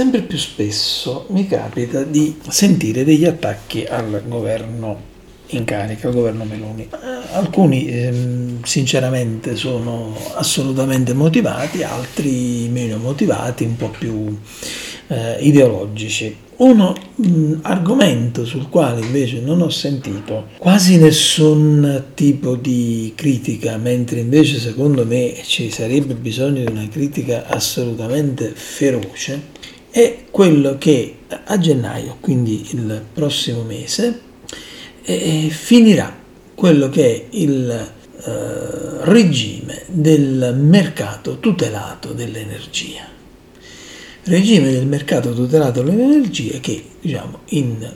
sempre più spesso mi capita di sentire degli attacchi al governo in carica, al governo Meloni. Alcuni ehm, sinceramente sono assolutamente motivati, altri meno motivati, un po' più eh, ideologici. Mh, argomento sul quale invece non ho sentito quasi nessun tipo di critica, mentre invece secondo me ci sarebbe bisogno di una critica assolutamente feroce, è quello che a gennaio, quindi il prossimo mese, eh, finirà quello che è il eh, regime del mercato tutelato dell'energia. Regime del mercato tutelato dell'energia che, diciamo, in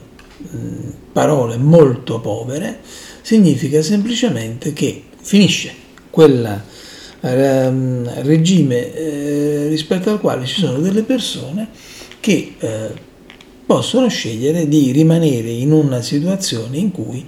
mm, parole molto povere, significa semplicemente che finisce quel eh, regime eh, rispetto al quale ci sono delle persone che eh, possono scegliere di rimanere in una situazione in cui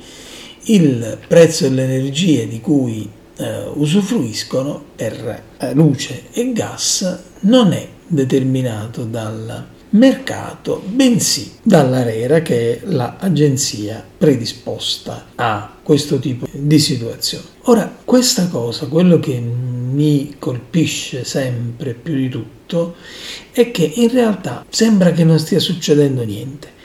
il prezzo dell'energia di cui eh, usufruiscono per eh, luce e gas non è determinato dal mercato, bensì dall'ARERA che è l'agenzia predisposta a questo tipo di situazione. Ora, questa cosa, quello che mi colpisce sempre più di tutto, è che in realtà sembra che non stia succedendo niente.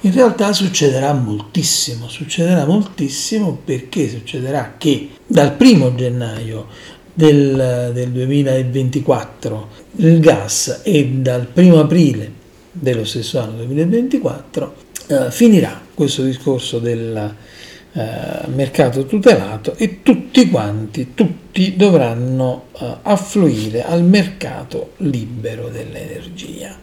In realtà succederà moltissimo, succederà moltissimo perché succederà che dal primo gennaio del, del 2024 il gas e dal primo aprile dello stesso anno 2024 eh, finirà questo discorso del eh, mercato tutelato e tutti quanti, tutti dovranno eh, affluire al mercato libero dell'energia.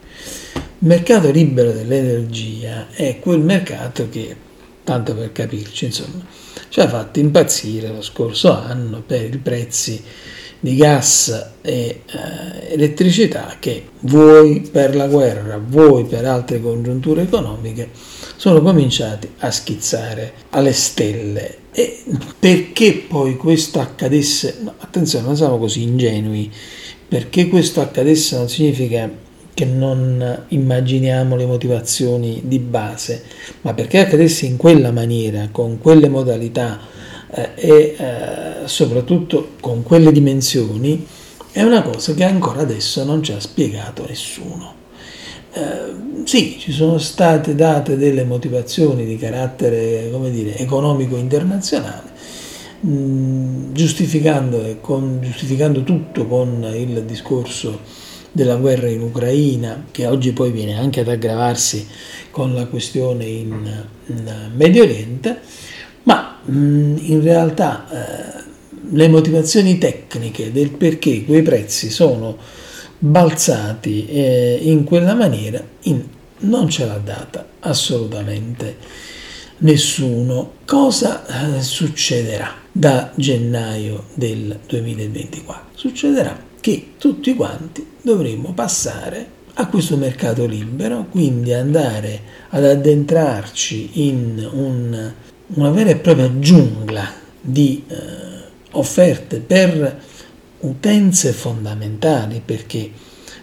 Il mercato libero dell'energia è quel mercato che, tanto per capirci, insomma, ci ha fatto impazzire lo scorso anno per i prezzi di gas e eh, elettricità che vuoi per la guerra, vuoi per altre congiunture economiche, sono cominciati a schizzare alle stelle. E perché poi questo accadesse? No, attenzione, non siamo così ingenui. Perché questo accadesse non significa che non immaginiamo le motivazioni di base, ma perché accadesse in quella maniera, con quelle modalità, eh, e eh, soprattutto con quelle dimensioni è una cosa che ancora adesso non ci ha spiegato nessuno. Eh, sì, ci sono state date delle motivazioni di carattere dire, economico internazionale, mm, giustificando, con, giustificando tutto con il discorso della guerra in Ucraina, che oggi poi viene anche ad aggravarsi con la questione in, in Medio Oriente, ma mh, in realtà eh, le motivazioni tecniche del perché quei prezzi sono balzati eh, in quella maniera in, non ce l'ha data assolutamente nessuno. Cosa eh, succederà da gennaio del 2024? Succederà che tutti quanti dovremo passare a questo mercato libero, quindi andare ad addentrarci in un una vera e propria giungla di eh, offerte per utenze fondamentali perché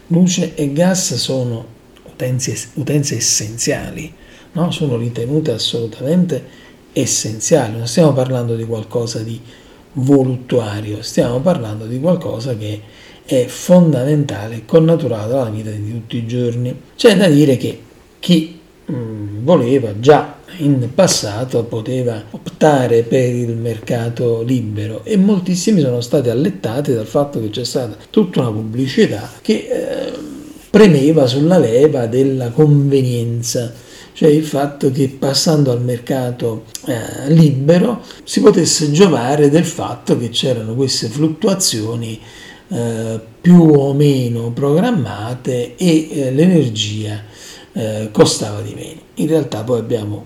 luce e gas sono utenze, utenze essenziali, no? sono ritenute assolutamente essenziali, non stiamo parlando di qualcosa di voluttuario, stiamo parlando di qualcosa che è fondamentale, connaturato alla vita di tutti i giorni. C'è da dire che chi mh, mm, voleva già in passato poteva optare per il mercato libero e moltissimi sono stati allettati dal fatto che c'è stata tutta una pubblicità che eh, premeva sulla leva della convenienza cioè il fatto che passando al mercato eh, libero si potesse giovare del fatto che c'erano queste fluttuazioni eh, più o meno programmate e eh, l'energia eh, costava di meno. In realtà poi abbiamo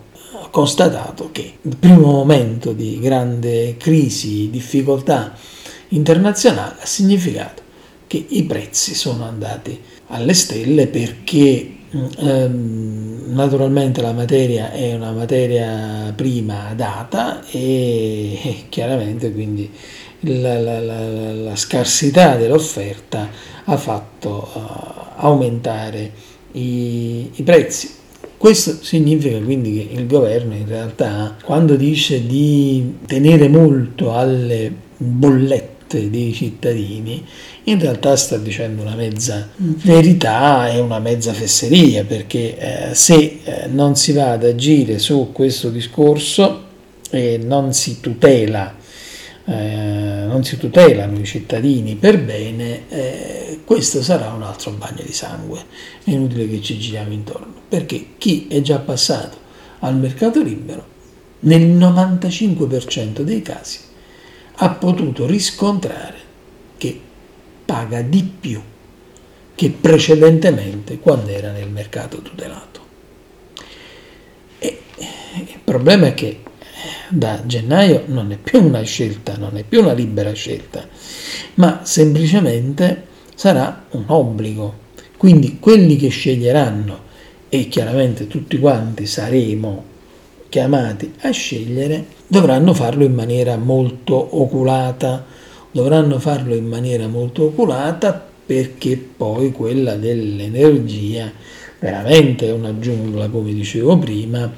constatato che il primo momento di grande crisi, difficoltà internazionale ha significato che i prezzi sono andati alle stelle perché ehm, naturalmente la materia è una materia prima data e, e chiaramente quindi la, la, la, la, scarsità dell'offerta ha fatto uh, aumentare i, i prezzi. Questo significa quindi che il governo in realtà quando dice di tenere molto alle bollette dei cittadini, in realtà sta dicendo una mezza verità e una mezza fesseria, perché eh, se eh, non si va ad agire su questo discorso e non si tutela eh, non si tutelano i cittadini per bene, eh, questo sarà un altro bagno di sangue. È inutile che ci giriamo intorno, perché chi è già passato al mercato libero, nel 95% dei casi, ha potuto riscontrare che paga di più che precedentemente quando era nel mercato tutelato. E il problema è che da gennaio non è più una scelta, non è più una libera scelta, ma semplicemente sarà un obbligo. Quindi quelli che sceglieranno, e chiaramente tutti quanti saremo chiamati a scegliere, dovranno farlo in maniera molto oculata, dovranno farlo in maniera molto oculata perché poi quella dell'energia veramente è una giungla, come dicevo prima,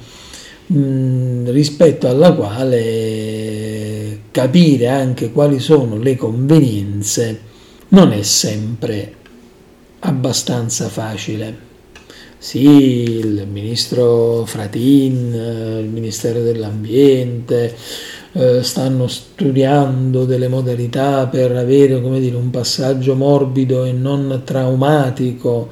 rispetto alla quale capire anche quali sono le convenienze non è sempre abbastanza facile. Sì, il ministro Fratin, il Ministero dell'Ambiente eh, stanno studiando delle modalità per avere dire, un passaggio morbido e non traumatico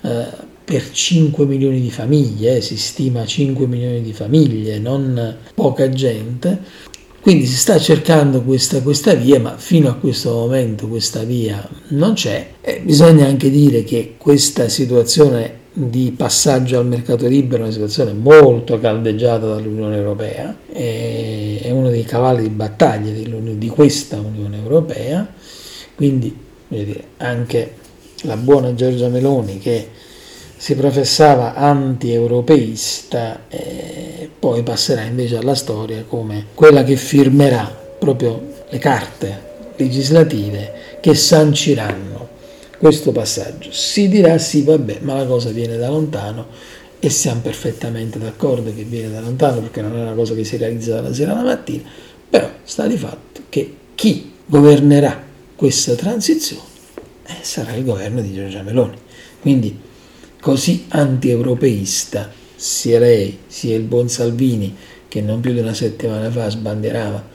eh, per 5 milioni di famiglie, eh, si stima 5 milioni di famiglie, non poca gente. Quindi si sta cercando questa, questa via, ma fino a questo momento questa via non c'è. E bisogna anche dire che questa situazione di passaggio al mercato libero è una situazione molto caldeggiata dall'Unione Europea, è uno dei cavalli di battaglia di questa Unione Europea, quindi dire, anche la buona Giorgia Meloni che si professava anti-europeista e poi passerà invece alla storia come quella che firmerà proprio le carte legislative che sanciranno questo passaggio. Si dirà sì, vabbè, ma la cosa viene da lontano e siamo perfettamente d'accordo che viene da lontano perché non è una cosa che si realizza dalla sera alla mattina, però sta di fatto che chi governerà questa transizione eh, sarà il governo di Giorgia Meloni. Quindi così anti-europeista, sia lei sia il buon Salvini, che non più di una settimana fa sbandierava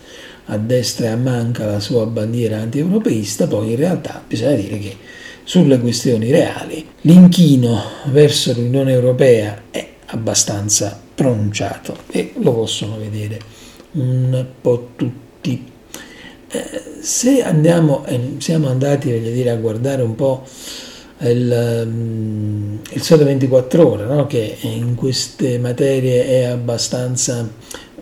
a destra e a manca la sua bandiera anti-europeista, poi in realtà bisogna dire che sulle questioni reali l'inchino verso l'Unione Europea è abbastanza pronunciato e lo possono vedere un po' tutti. Eh, se andiamo, eh, siamo andati dire, a guardare un po' il, mm, il Sole 24 Ore, no? che in queste materie è abbastanza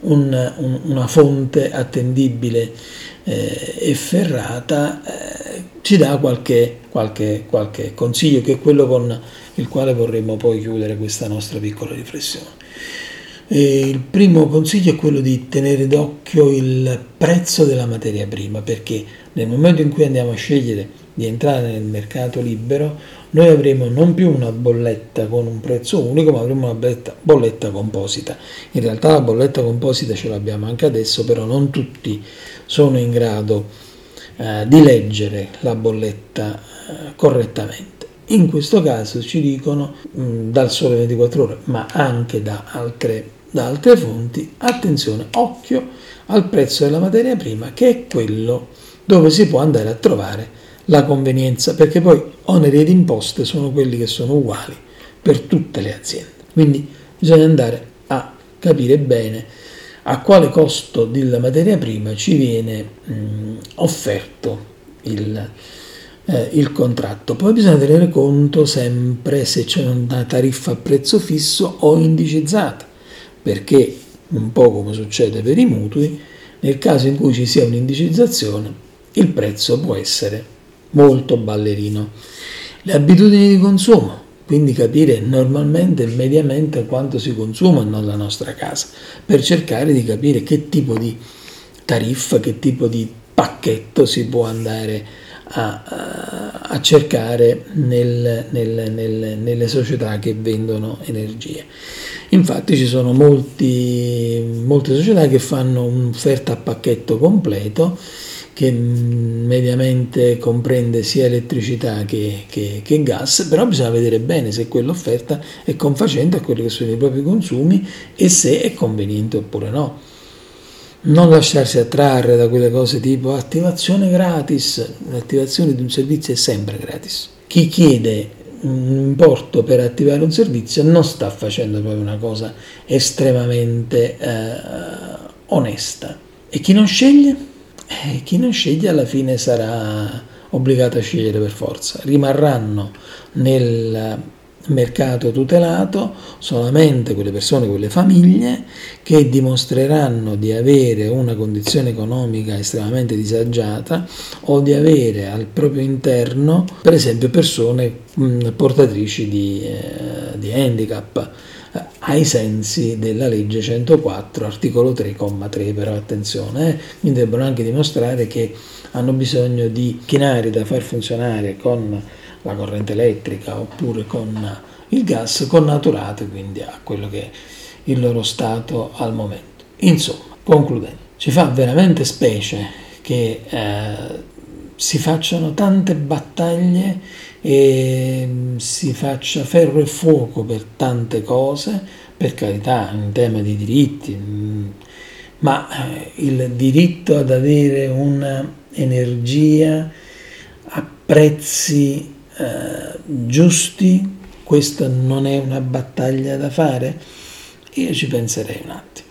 un, un, una fonte attendibile eh, e ferrata, eh, ci dà qualche, qualche, qualche consiglio che è quello con il quale vorremmo poi chiudere questa nostra piccola riflessione. E il primo consiglio è quello di tenere d'occhio il prezzo della materia prima, perché nel momento in cui andiamo a scegliere di entrare nel mercato libero, noi avremo non più una bolletta con un prezzo unico, ma avremo una bolletta, bolletta composita. In realtà la bolletta composita ce l'abbiamo anche adesso, però non tutti sono in grado eh, di leggere la bolletta eh, correttamente. In questo caso ci dicono mh, dal sole 24 ore, ma anche da altre da altre fonti, attenzione, occhio al prezzo della materia prima che è quello dove si può andare a trovare la convenienza, perché poi oneri ed imposte sono quelli che sono uguali per tutte le aziende. Quindi bisogna andare a capire bene a quale costo della materia prima ci viene mh, offerto il, eh, il contratto. Poi bisogna tenere conto sempre se c'è una tariffa a prezzo fisso o indicizzata perché un po' come succede per i mutui, nel caso in cui ci sia un'indicizzazione, il prezzo può essere molto ballerino. Le abitudini di consumo, quindi capire normalmente e mediamente quanto si consuma nella nostra casa, per cercare di capire che tipo di tariffa, che tipo di pacchetto si può andare a, a cercare nel, nel, nel, nelle società che vendono energie. Infatti ci sono molti, molte società che fanno un'offerta a pacchetto completo che mediamente comprende sia elettricità che, che, che, gas, però bisogna vedere bene se quell'offerta è confacente a quelli che sono i propri consumi e se è conveniente oppure no. Non lasciarsi attrarre da quelle cose tipo attivazione gratis, l'attivazione di un servizio è sempre gratis. Chi chiede un importo per attivare un servizio non sta facendo proprio una cosa estremamente eh, onesta. E chi non sceglie? eh, chi non sceglie alla fine sarà obbligato a scegliere per forza. Rimarranno nel mercato tutelato solamente quelle persone, quelle famiglie che dimostreranno di avere una condizione economica estremamente disagiata o di avere al proprio interno, per esempio, persone portatrici di, eh, di handicap ai sensi della legge 104, articolo 3,3, però attenzione, eh, quindi debbono anche dimostrare che hanno bisogno di chinari da far funzionare con la corrente elettrica oppure con il gas connaturate quindi a quello che è il loro stato al momento. Insomma, concludendo, ci fa veramente specie che eh, si facciano tante battaglie e si faccia ferro e fuoco per tante cose, per carità, in tema di diritti, mm, ma eh, il diritto ad avere un'energia a prezzi eh, giusti, questa non è una battaglia da fare? Io ci penserei un attimo.